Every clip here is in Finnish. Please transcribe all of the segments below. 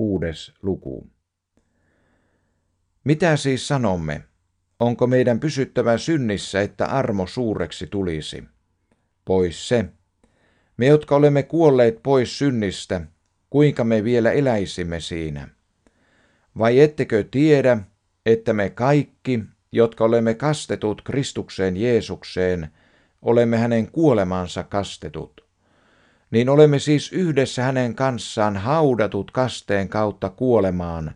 kuudes luku. Mitä siis sanomme? Onko meidän pysyttävä synnissä, että armo suureksi tulisi? Pois se. Me, jotka olemme kuolleet pois synnistä, kuinka me vielä eläisimme siinä? Vai ettekö tiedä, että me kaikki, jotka olemme kastetut Kristukseen Jeesukseen, olemme hänen kuolemansa kastetut? Niin olemme siis yhdessä hänen kanssaan haudatut kasteen kautta kuolemaan,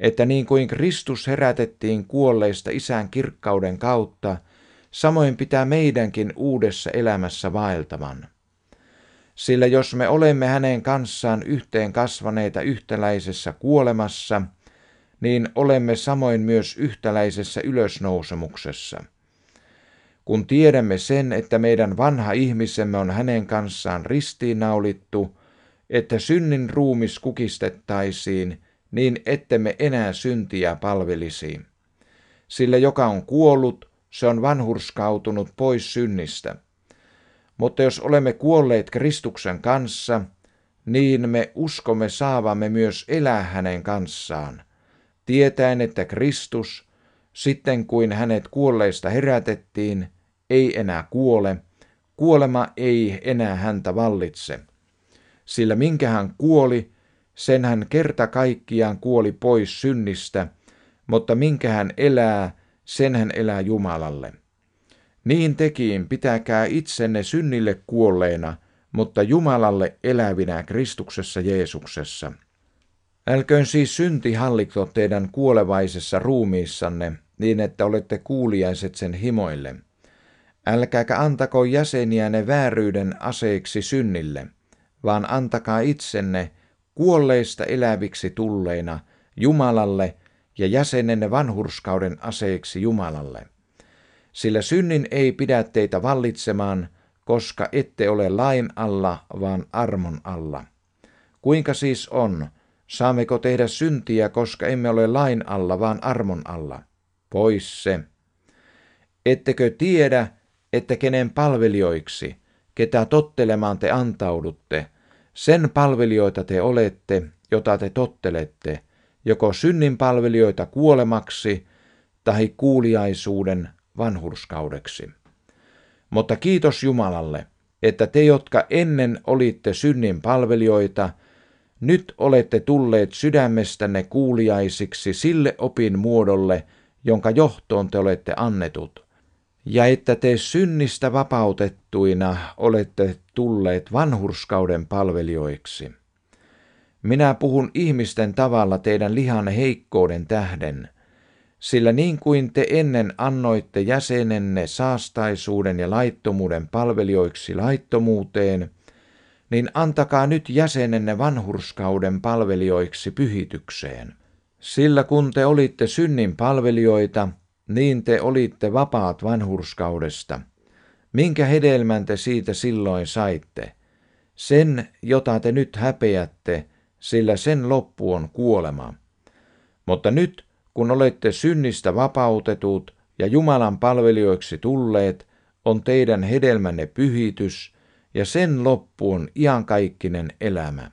että niin kuin Kristus herätettiin kuolleista isän kirkkauden kautta, samoin pitää meidänkin uudessa elämässä vaeltavan. Sillä jos me olemme hänen kanssaan yhteen kasvaneita yhtäläisessä kuolemassa, niin olemme samoin myös yhtäläisessä ylösnousemuksessa. Kun tiedämme sen, että meidän vanha ihmisemme on hänen kanssaan ristiinnaulittu, että synnin ruumis kukistettaisiin, niin ettemme enää syntiä palvelisi. Sillä joka on kuollut, se on vanhurskautunut pois synnistä. Mutta jos olemme kuolleet Kristuksen kanssa, niin me uskomme saavamme myös elää hänen kanssaan, tietäen, että Kristus, sitten kuin hänet kuolleista herätettiin, ei enää kuole, kuolema ei enää häntä vallitse. Sillä minkä hän kuoli, sen hän kerta kaikkiaan kuoli pois synnistä, mutta minkä hän elää, sen hän elää Jumalalle. Niin tekiin pitäkää itsenne synnille kuolleena, mutta Jumalalle elävinä Kristuksessa Jeesuksessa. Älköön siis synti hallitko teidän kuolevaisessa ruumiissanne, niin että olette kuuliaiset sen himoille. Älkääkä antako jäseniänne vääryyden aseeksi synnille, vaan antakaa itsenne kuolleista eläviksi tulleina Jumalalle ja jäsenenne vanhurskauden aseeksi Jumalalle. Sillä synnin ei pidä teitä vallitsemaan, koska ette ole lain alla, vaan armon alla. Kuinka siis on? Saammeko tehdä syntiä, koska emme ole lain alla, vaan armon alla? Pois se. Ettekö tiedä, että kenen palvelijoiksi, ketä tottelemaan te antaudutte, sen palvelijoita te olette, jota te tottelette, joko synnin palvelijoita kuolemaksi tai kuuliaisuuden vanhurskaudeksi. Mutta kiitos Jumalalle, että te, jotka ennen olitte synnin palvelijoita, nyt olette tulleet sydämestänne kuuliaisiksi sille opin muodolle, jonka johtoon te olette annetut ja että te synnistä vapautettuina olette tulleet vanhurskauden palvelijoiksi. Minä puhun ihmisten tavalla teidän lihanne heikkouden tähden, sillä niin kuin te ennen annoitte jäsenenne saastaisuuden ja laittomuuden palvelijoiksi laittomuuteen, niin antakaa nyt jäsenenne vanhurskauden palvelijoiksi pyhitykseen. Sillä kun te olitte synnin palvelijoita, niin te olitte vapaat vanhurskaudesta. Minkä hedelmän te siitä silloin saitte? Sen, jota te nyt häpeätte, sillä sen loppu on kuolema. Mutta nyt, kun olette synnistä vapautetut ja Jumalan palvelijoiksi tulleet, on teidän hedelmänne pyhitys, ja sen loppu on iankaikkinen elämä.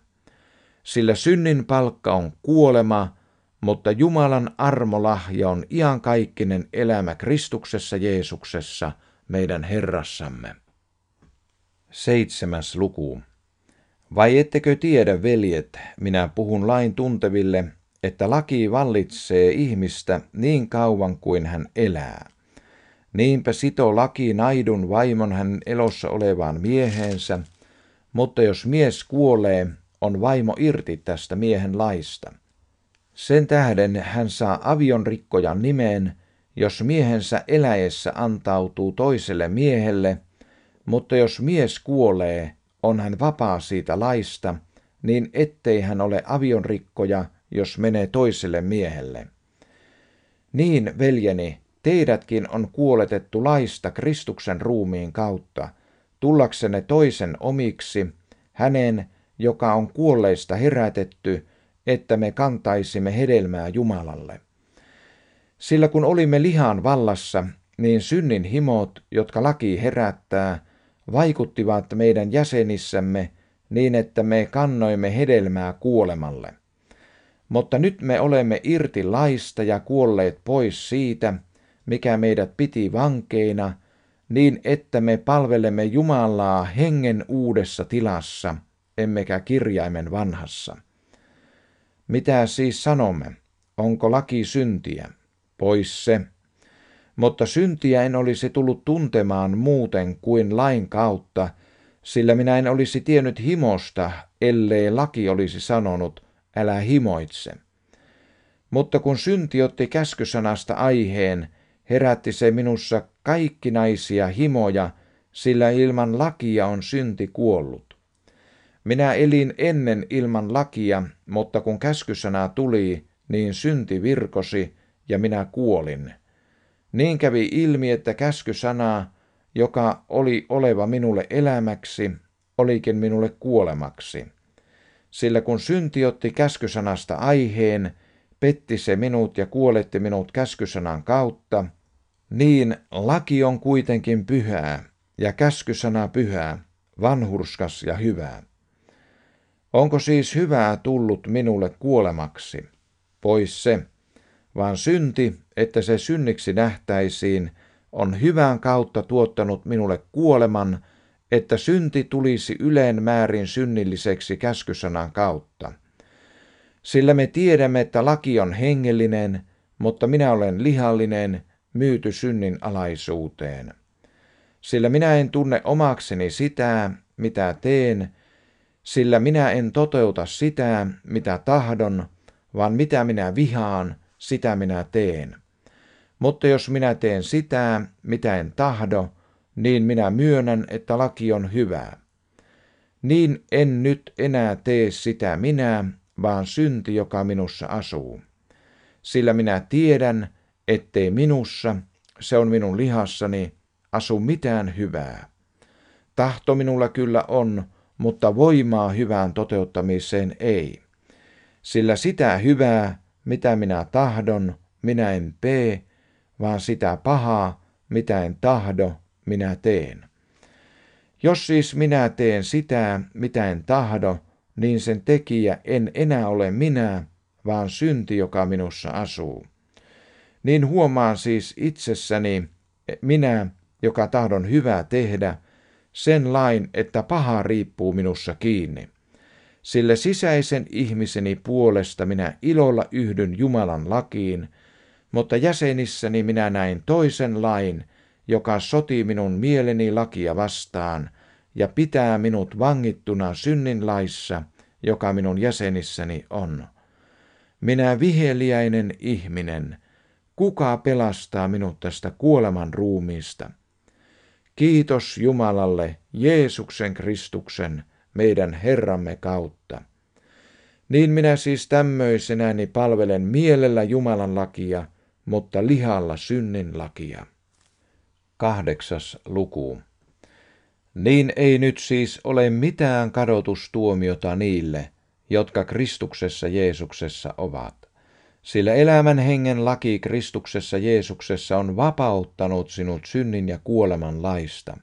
Sillä synnin palkka on kuolema, mutta Jumalan armolahja on iankaikkinen elämä Kristuksessa Jeesuksessa, meidän Herrassamme. Seitsemäs luku. Vai ettekö tiedä, veljet, minä puhun lain tunteville, että laki vallitsee ihmistä niin kauan kuin hän elää. Niinpä sito laki naidun vaimon hän elossa olevaan mieheensä, mutta jos mies kuolee, on vaimo irti tästä miehen laista – sen tähden hän saa avionrikkojan nimeen, jos miehensä eläessä antautuu toiselle miehelle, mutta jos mies kuolee, on hän vapaa siitä laista, niin ettei hän ole avionrikkoja, jos menee toiselle miehelle. Niin, veljeni, teidätkin on kuoletettu laista Kristuksen ruumiin kautta, tullaksenne toisen omiksi, hänen, joka on kuolleista herätetty, että me kantaisimme hedelmää Jumalalle. Sillä kun olimme lihan vallassa, niin synnin himot, jotka laki herättää, vaikuttivat meidän jäsenissämme niin, että me kannoimme hedelmää kuolemalle. Mutta nyt me olemme irti laista ja kuolleet pois siitä, mikä meidät piti vankeina, niin että me palvelemme Jumalaa hengen uudessa tilassa, emmekä kirjaimen vanhassa. Mitä siis sanomme? Onko laki syntiä? Pois se. Mutta syntiä en olisi tullut tuntemaan muuten kuin lain kautta, sillä minä en olisi tiennyt himosta, ellei laki olisi sanonut, älä himoitse. Mutta kun synti otti käskysanasta aiheen, herätti se minussa kaikkinaisia himoja, sillä ilman lakia on synti kuollut. Minä elin ennen ilman lakia, mutta kun käskysana tuli, niin synti virkosi ja minä kuolin. Niin kävi ilmi, että käskysana, joka oli oleva minulle elämäksi, olikin minulle kuolemaksi. Sillä kun synti otti käskysanasta aiheen, petti se minut ja kuoletti minut käskysanan kautta, niin laki on kuitenkin pyhää ja käskysana pyhää, vanhurskas ja hyvää. Onko siis hyvää tullut minulle kuolemaksi? Pois se, vaan synti, että se synniksi nähtäisiin, on hyvän kautta tuottanut minulle kuoleman, että synti tulisi yleen määrin synnilliseksi käskysanan kautta. Sillä me tiedämme, että laki on hengellinen, mutta minä olen lihallinen, myyty synnin alaisuuteen. Sillä minä en tunne omakseni sitä, mitä teen, sillä minä en toteuta sitä, mitä tahdon, vaan mitä minä vihaan, sitä minä teen. Mutta jos minä teen sitä, mitä en tahdo, niin minä myönnän, että laki on hyvää. Niin en nyt enää tee sitä minä, vaan synti, joka minussa asuu. Sillä minä tiedän, ettei minussa, se on minun lihassani, asu mitään hyvää. Tahto minulla kyllä on, mutta voimaa hyvään toteuttamiseen ei. Sillä sitä hyvää, mitä minä tahdon, minä en tee, vaan sitä pahaa, mitä en tahdo, minä teen. Jos siis minä teen sitä, mitä en tahdo, niin sen tekijä en enää ole minä, vaan synti, joka minussa asuu. Niin huomaan siis itsessäni minä, joka tahdon hyvää tehdä, sen lain, että paha riippuu minussa kiinni. Sillä sisäisen ihmiseni puolesta minä ilolla yhdyn Jumalan lakiin, mutta jäsenissäni minä näin toisen lain, joka sotii minun mieleni lakia vastaan ja pitää minut vangittuna synnin laissa, joka minun jäsenissäni on. Minä viheliäinen ihminen, kuka pelastaa minut tästä kuoleman ruumiista? Kiitos Jumalalle Jeesuksen Kristuksen, meidän Herramme kautta. Niin minä siis tämmöisenäni palvelen mielellä Jumalan lakia, mutta lihalla synnin lakia. Kahdeksas luku. Niin ei nyt siis ole mitään kadotustuomiota niille, jotka Kristuksessa Jeesuksessa ovat. Sillä elämän hengen laki Kristuksessa Jeesuksessa on vapauttanut sinut synnin ja kuoleman laista.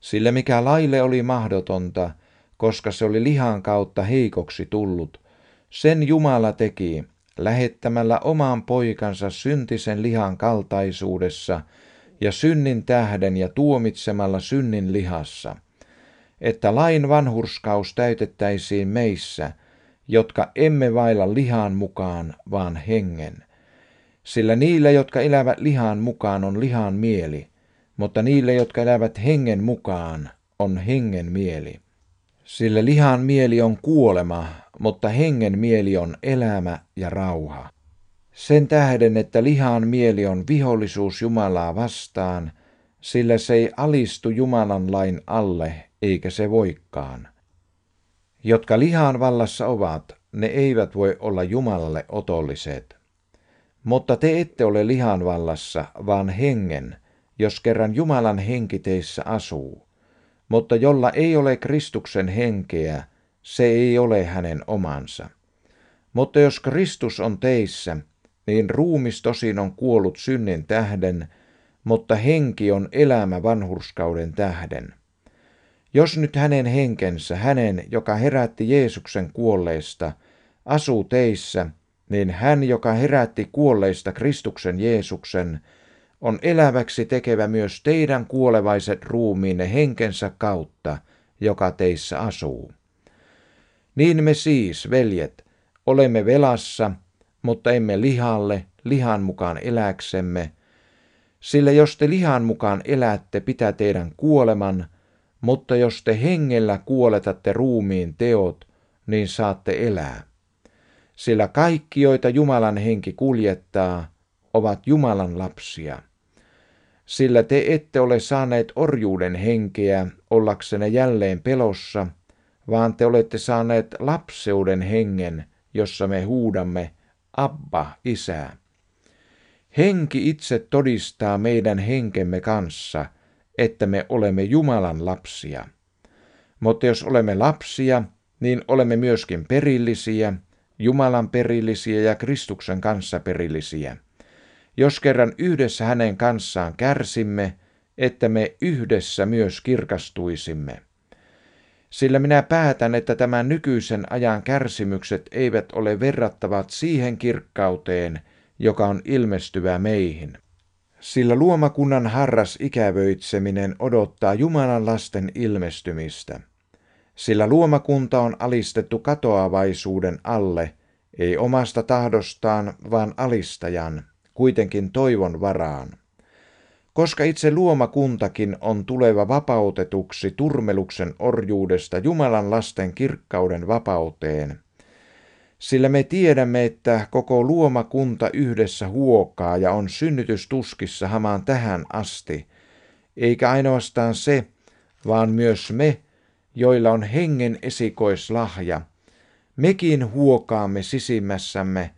Sillä mikä laille oli mahdotonta, koska se oli lihan kautta heikoksi tullut, sen Jumala teki lähettämällä oman poikansa syntisen lihan kaltaisuudessa ja synnin tähden ja tuomitsemalla synnin lihassa, että lain vanhurskaus täytettäisiin meissä, jotka emme vailla lihan mukaan, vaan hengen. Sillä niille, jotka elävät lihan mukaan, on lihan mieli, mutta niille, jotka elävät hengen mukaan, on hengen mieli. Sillä lihan mieli on kuolema, mutta hengen mieli on elämä ja rauha. Sen tähden, että lihan mieli on vihollisuus Jumalaa vastaan, sillä se ei alistu Jumalan lain alle, eikä se voikaan. Jotka lihan vallassa ovat, ne eivät voi olla Jumalalle otolliset. Mutta te ette ole lihan vallassa, vaan hengen, jos kerran Jumalan henki teissä asuu. Mutta jolla ei ole Kristuksen henkeä, se ei ole hänen omansa. Mutta jos Kristus on teissä, niin ruumis tosin on kuollut synnin tähden, mutta henki on elämä vanhurskauden tähden. Jos nyt hänen henkensä, hänen, joka herätti Jeesuksen kuolleesta, asuu teissä, niin hän, joka herätti kuolleista Kristuksen Jeesuksen, on eläväksi tekevä myös teidän kuolevaiset ruumiinne henkensä kautta, joka teissä asuu. Niin me siis, veljet, olemme velassa, mutta emme lihalle, lihan mukaan eläksemme, sillä jos te lihan mukaan elätte, pitää teidän kuoleman, mutta jos te hengellä kuoletatte ruumiin teot, niin saatte elää. Sillä kaikki, joita Jumalan henki kuljettaa, ovat Jumalan lapsia. Sillä te ette ole saaneet orjuuden henkeä ollaksenne jälleen pelossa, vaan te olette saaneet lapseuden hengen, jossa me huudamme, Abba, Isä. Henki itse todistaa meidän henkemme kanssa, että me olemme Jumalan lapsia. Mutta jos olemme lapsia, niin olemme myöskin perillisiä, Jumalan perillisiä ja Kristuksen kanssa perillisiä. Jos kerran yhdessä hänen kanssaan kärsimme, että me yhdessä myös kirkastuisimme. Sillä minä päätän, että tämän nykyisen ajan kärsimykset eivät ole verrattavat siihen kirkkauteen, joka on ilmestyvä meihin. Sillä luomakunnan harras ikävöitseminen odottaa Jumalan lasten ilmestymistä. Sillä luomakunta on alistettu katoavaisuuden alle, ei omasta tahdostaan, vaan alistajan, kuitenkin toivon varaan. Koska itse luomakuntakin on tuleva vapautetuksi turmeluksen orjuudesta Jumalan lasten kirkkauden vapauteen, sillä me tiedämme, että koko luomakunta yhdessä huokaa ja on synnytystuskissa hamaan tähän asti, eikä ainoastaan se, vaan myös me, joilla on hengen esikoislahja, mekin huokaamme sisimmässämme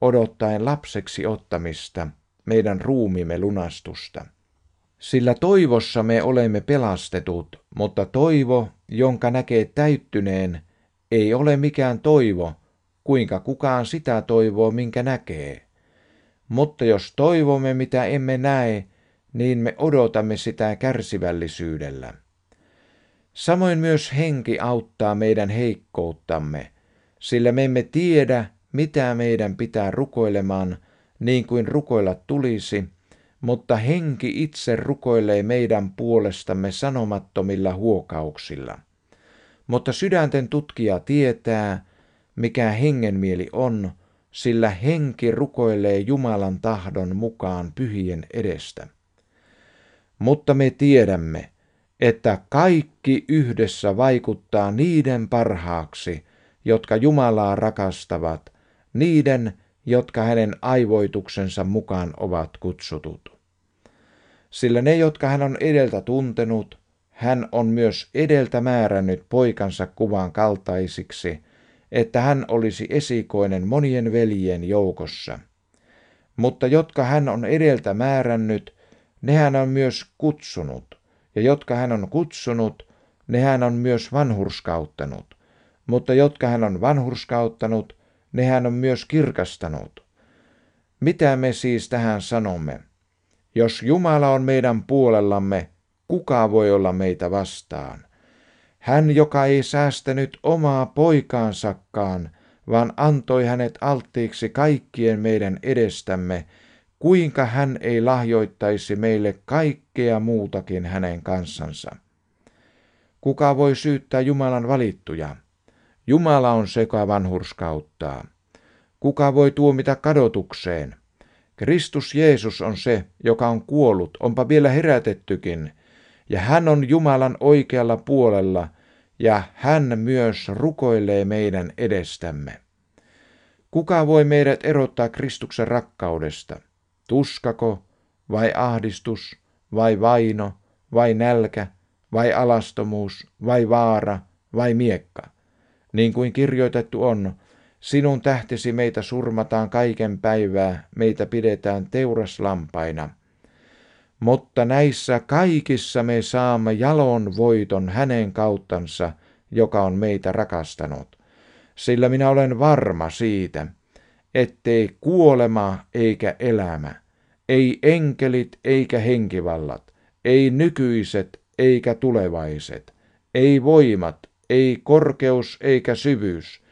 odottaen lapseksi ottamista, meidän ruumimme lunastusta. Sillä toivossa me olemme pelastetut, mutta toivo, jonka näkee täyttyneen, ei ole mikään toivo, kuinka kukaan sitä toivoo, minkä näkee. Mutta jos toivomme, mitä emme näe, niin me odotamme sitä kärsivällisyydellä. Samoin myös henki auttaa meidän heikkouttamme, sillä me emme tiedä, mitä meidän pitää rukoilemaan, niin kuin rukoilla tulisi, mutta henki itse rukoilee meidän puolestamme sanomattomilla huokauksilla. Mutta sydänten tutkija tietää, mikä hengenmieli on, sillä henki rukoilee Jumalan tahdon mukaan pyhien edestä. Mutta me tiedämme, että kaikki yhdessä vaikuttaa niiden parhaaksi, jotka Jumalaa rakastavat, niiden, jotka hänen aivoituksensa mukaan ovat kutsutut. Sillä ne, jotka hän on edeltä tuntenut, hän on myös edeltä määrännyt poikansa kuvan kaltaisiksi, että hän olisi esikoinen monien veljien joukossa. Mutta jotka hän on edeltä määrännyt, ne hän on myös kutsunut, ja jotka hän on kutsunut, ne hän on myös vanhurskauttanut. Mutta jotka hän on vanhurskauttanut, ne hän on myös kirkastanut. Mitä me siis tähän sanomme? Jos Jumala on meidän puolellamme, kuka voi olla meitä vastaan? Hän, joka ei säästänyt omaa poikaansakaan, vaan antoi hänet alttiiksi kaikkien meidän edestämme, kuinka hän ei lahjoittaisi meille kaikkea muutakin hänen kansansa. Kuka voi syyttää Jumalan valittuja? Jumala on se, joka vanhurskauttaa. Kuka voi tuomita kadotukseen? Kristus Jeesus on se, joka on kuollut, onpa vielä herätettykin, ja hän on Jumalan oikealla puolella, ja hän myös rukoilee meidän edestämme. Kuka voi meidät erottaa Kristuksen rakkaudesta? Tuskako, vai ahdistus, vai vaino, vai nälkä, vai alastomuus, vai vaara, vai miekka? Niin kuin kirjoitettu on, sinun tähtesi meitä surmataan kaiken päivää, meitä pidetään teuraslampaina. Mutta näissä kaikissa me saamme jalon voiton hänen kauttansa, joka on meitä rakastanut. Sillä minä olen varma siitä, ettei kuolema eikä elämä, ei enkelit eikä henkivallat, ei nykyiset eikä tulevaiset, ei voimat, ei korkeus eikä syvyys,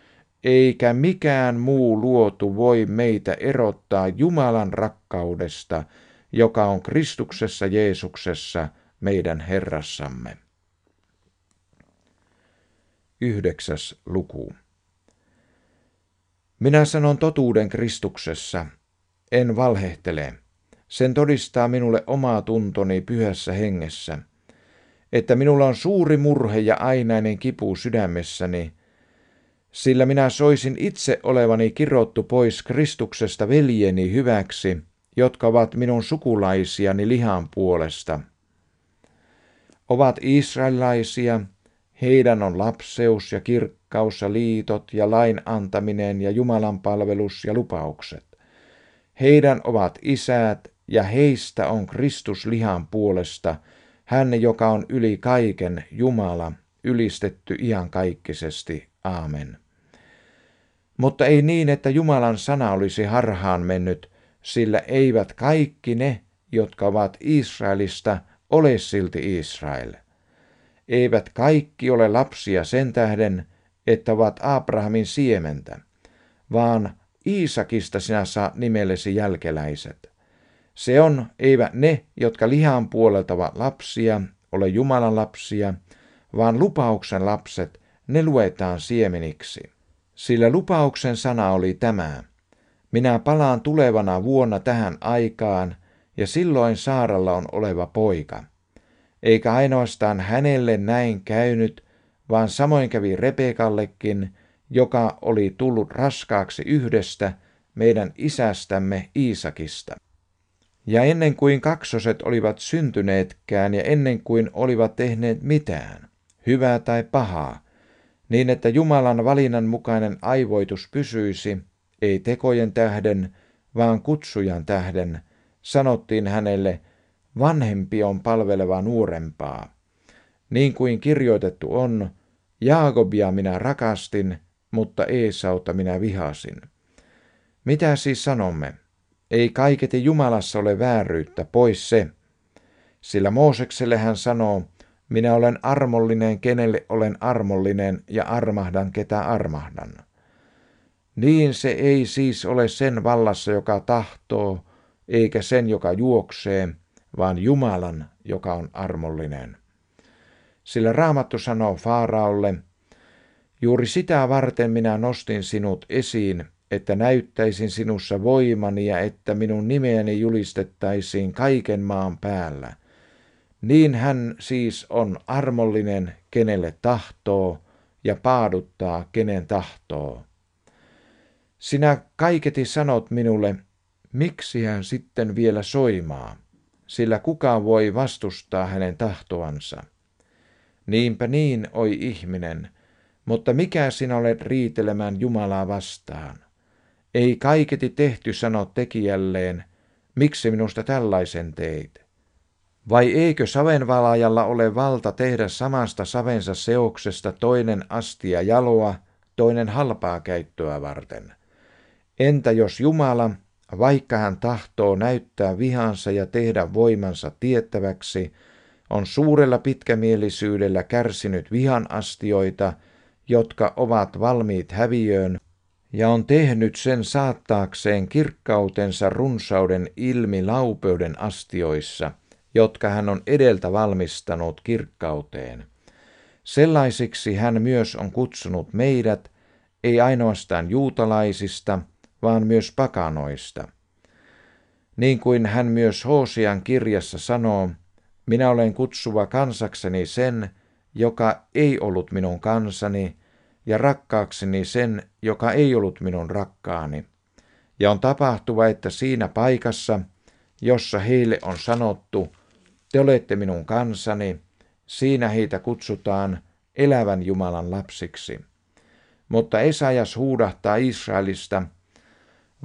eikä mikään muu luotu voi meitä erottaa Jumalan rakkaudesta, joka on Kristuksessa Jeesuksessa meidän Herrassamme. Yhdeksäs luku. Minä sanon totuuden Kristuksessa, en valhehtele. Sen todistaa minulle oma tuntoni pyhässä hengessä, että minulla on suuri murhe ja ainainen kipu sydämessäni, sillä minä soisin itse olevani kirottu pois Kristuksesta veljeni hyväksi, jotka ovat minun sukulaisiani lihan puolesta. Ovat israelilaisia, heidän on lapseus ja kirkkaus ja liitot ja lain antaminen ja Jumalan palvelus ja lupaukset. Heidän ovat isät ja heistä on Kristus lihan puolesta, hän joka on yli kaiken Jumala, ylistetty iankaikkisesti. Aamen. Mutta ei niin, että Jumalan sana olisi harhaan mennyt, sillä eivät kaikki ne, jotka ovat Israelista, ole silti Israel. Eivät kaikki ole lapsia sen tähden, että ovat Abrahamin siementä, vaan Iisakista sinä saa nimellesi jälkeläiset. Se on, eivät ne, jotka lihan puolelta ovat lapsia, ole Jumalan lapsia, vaan lupauksen lapset, ne luetaan siemeniksi. Sillä lupauksen sana oli tämä. Minä palaan tulevana vuonna tähän aikaan, ja silloin Saaralla on oleva poika. Eikä ainoastaan hänelle näin käynyt, vaan samoin kävi Rebekallekin, joka oli tullut raskaaksi yhdestä meidän isästämme Iisakista. Ja ennen kuin kaksoset olivat syntyneetkään ja ennen kuin olivat tehneet mitään, hyvää tai pahaa, niin että Jumalan valinnan mukainen aivoitus pysyisi, ei tekojen tähden, vaan kutsujan tähden, sanottiin hänelle, vanhempi on palveleva nuorempaa. Niin kuin kirjoitettu on, Jaakobia minä rakastin, mutta Eesauta minä vihasin. Mitä siis sanomme? Ei kaiketi Jumalassa ole vääryyttä, pois se. Sillä Moosekselle hän sanoo, minä olen armollinen, kenelle olen armollinen, ja armahdan, ketä armahdan. Niin se ei siis ole sen vallassa, joka tahtoo, eikä sen, joka juoksee, vaan Jumalan, joka on armollinen. Sillä Raamattu sanoo Faaraolle, juuri sitä varten minä nostin sinut esiin, että näyttäisin sinussa voimani ja että minun nimeäni julistettaisiin kaiken maan päällä. Niin hän siis on armollinen, kenelle tahtoo, ja paaduttaa, kenen tahtoo. Sinä kaiketi sanot minulle, miksi hän sitten vielä soimaa, sillä kuka voi vastustaa hänen tahtoansa. Niinpä niin, oi ihminen, mutta mikä sinä olet riitelemään Jumalaa vastaan? Ei kaiketi tehty sano tekijälleen, miksi minusta tällaisen teit? Vai eikö savenvalajalla ole valta tehdä samasta savensa seoksesta toinen astia jaloa, toinen halpaa käyttöä varten? Entä jos Jumala, vaikka hän tahtoo näyttää vihansa ja tehdä voimansa tiettäväksi, on suurella pitkämielisyydellä kärsinyt vihan astioita, jotka ovat valmiit häviöön, ja on tehnyt sen saattaakseen kirkkautensa runsauden ilmi laupeuden astioissa, jotka hän on edeltä valmistanut kirkkauteen. Sellaisiksi hän myös on kutsunut meidät, ei ainoastaan juutalaisista, vaan myös pakanoista. Niin kuin hän myös Hoosian kirjassa sanoo, minä olen kutsuva kansakseni sen, joka ei ollut minun kansani, ja rakkaakseni sen, joka ei ollut minun rakkaani. Ja on tapahtuva, että siinä paikassa, jossa heille on sanottu, te olette minun kansani, siinä heitä kutsutaan elävän Jumalan lapsiksi. Mutta Esajas huudahtaa Israelista,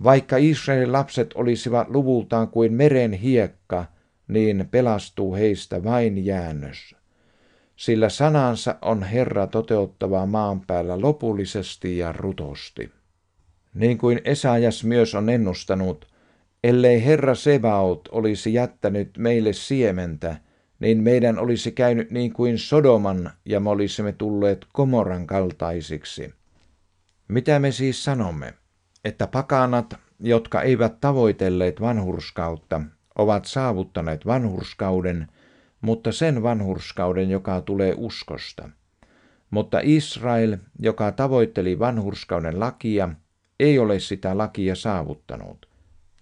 vaikka Israelin lapset olisivat luvultaan kuin meren hiekka, niin pelastuu heistä vain jäännös sillä sanansa on Herra toteuttava maan päällä lopullisesti ja rutosti. Niin kuin Esajas myös on ennustanut, ellei Herra Sebaot olisi jättänyt meille siementä, niin meidän olisi käynyt niin kuin Sodoman ja me olisimme tulleet Komoran kaltaisiksi. Mitä me siis sanomme? Että pakanat, jotka eivät tavoitelleet vanhurskautta, ovat saavuttaneet vanhurskauden, mutta sen vanhurskauden, joka tulee uskosta. Mutta Israel, joka tavoitteli vanhurskauden lakia, ei ole sitä lakia saavuttanut.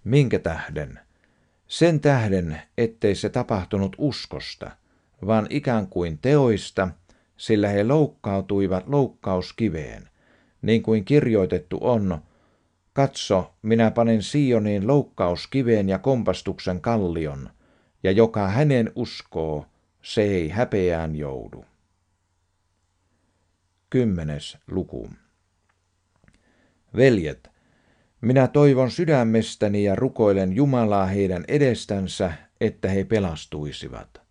Minkä tähden? Sen tähden, ettei se tapahtunut uskosta, vaan ikään kuin teoista, sillä he loukkautuivat loukkauskiveen, niin kuin kirjoitettu on, Katso, minä panen Sioniin loukkauskiveen ja kompastuksen kallion, ja joka hänen uskoo, se ei häpeään joudu. Kymmenes luku. Veljet, minä toivon sydämestäni ja rukoilen Jumalaa heidän edestänsä, että he pelastuisivat.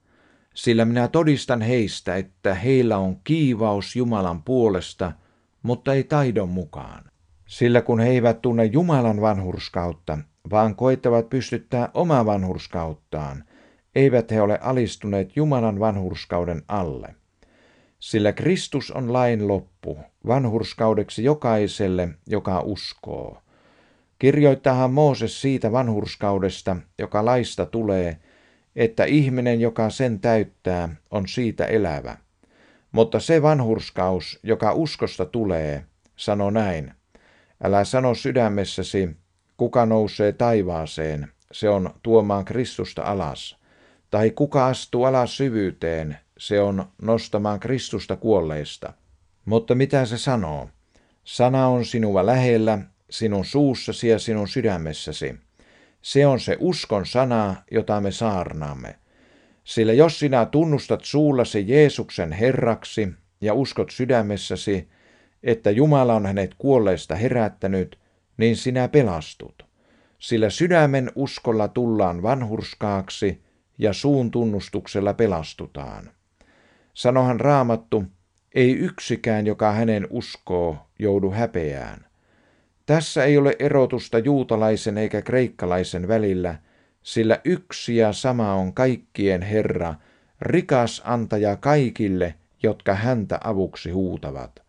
Sillä minä todistan heistä, että heillä on kiivaus Jumalan puolesta, mutta ei taidon mukaan. Sillä kun he eivät tunne Jumalan vanhurskautta, vaan koittavat pystyttää omaa vanhurskauttaan, eivät he ole alistuneet Jumalan vanhurskauden alle. Sillä Kristus on lain loppu, vanhurskaudeksi jokaiselle, joka uskoo. Kirjoittahan Mooses siitä vanhurskaudesta, joka laista tulee, että ihminen, joka sen täyttää, on siitä elävä. Mutta se vanhurskaus, joka uskosta tulee, sano näin. Älä sano sydämessäsi, kuka nousee taivaaseen, se on tuomaan Kristusta alas. Tai kuka astuu alas syvyyteen, se on nostamaan Kristusta kuolleista. Mutta mitä se sanoo? Sana on sinua lähellä, sinun suussasi ja sinun sydämessäsi. Se on se uskon sana, jota me saarnaamme. Sillä jos sinä tunnustat suullasi Jeesuksen Herraksi ja uskot sydämessäsi, että Jumala on hänet kuolleista herättänyt, niin sinä pelastut. Sillä sydämen uskolla tullaan vanhurskaaksi ja suun tunnustuksella pelastutaan. Sanohan raamattu, ei yksikään, joka hänen uskoo, joudu häpeään. Tässä ei ole erotusta juutalaisen eikä kreikkalaisen välillä, sillä yksi ja sama on kaikkien Herra, rikas antaja kaikille, jotka häntä avuksi huutavat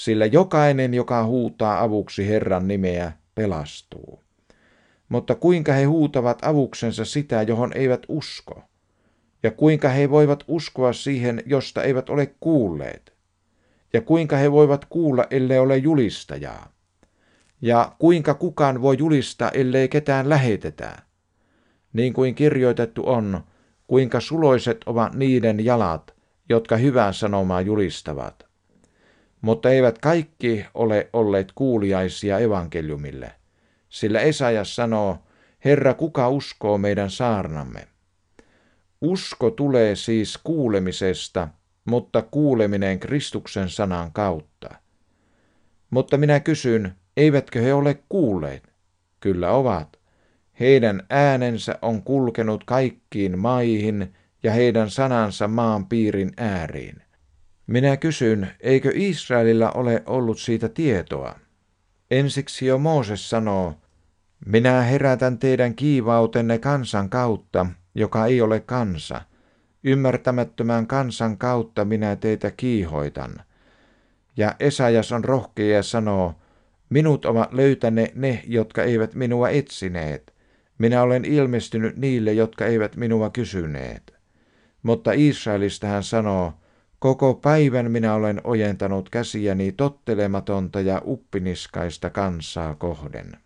sillä jokainen, joka huutaa avuksi Herran nimeä, pelastuu. Mutta kuinka he huutavat avuksensa sitä, johon eivät usko? Ja kuinka he voivat uskoa siihen, josta eivät ole kuulleet? Ja kuinka he voivat kuulla, ellei ole julistajaa? Ja kuinka kukaan voi julistaa, ellei ketään lähetetä? Niin kuin kirjoitettu on, kuinka suloiset ovat niiden jalat, jotka hyvää sanomaa julistavat mutta eivät kaikki ole olleet kuuliaisia evankeliumille. Sillä Esajas sanoo, Herra, kuka uskoo meidän saarnamme? Usko tulee siis kuulemisesta, mutta kuuleminen Kristuksen sanan kautta. Mutta minä kysyn, eivätkö he ole kuulleet? Kyllä ovat. Heidän äänensä on kulkenut kaikkiin maihin ja heidän sanansa maan piirin ääriin. Minä kysyn, eikö Israelilla ole ollut siitä tietoa? Ensiksi jo Mooses sanoo, minä herätän teidän kiivautenne kansan kautta, joka ei ole kansa. Ymmärtämättömän kansan kautta minä teitä kiihoitan. Ja Esajas on rohkea ja sanoo, minut ovat löytäneet ne, jotka eivät minua etsineet. Minä olen ilmestynyt niille, jotka eivät minua kysyneet. Mutta Israelista hän sanoo, Koko päivän minä olen ojentanut käsiäni tottelematonta ja uppiniskaista kansaa kohden.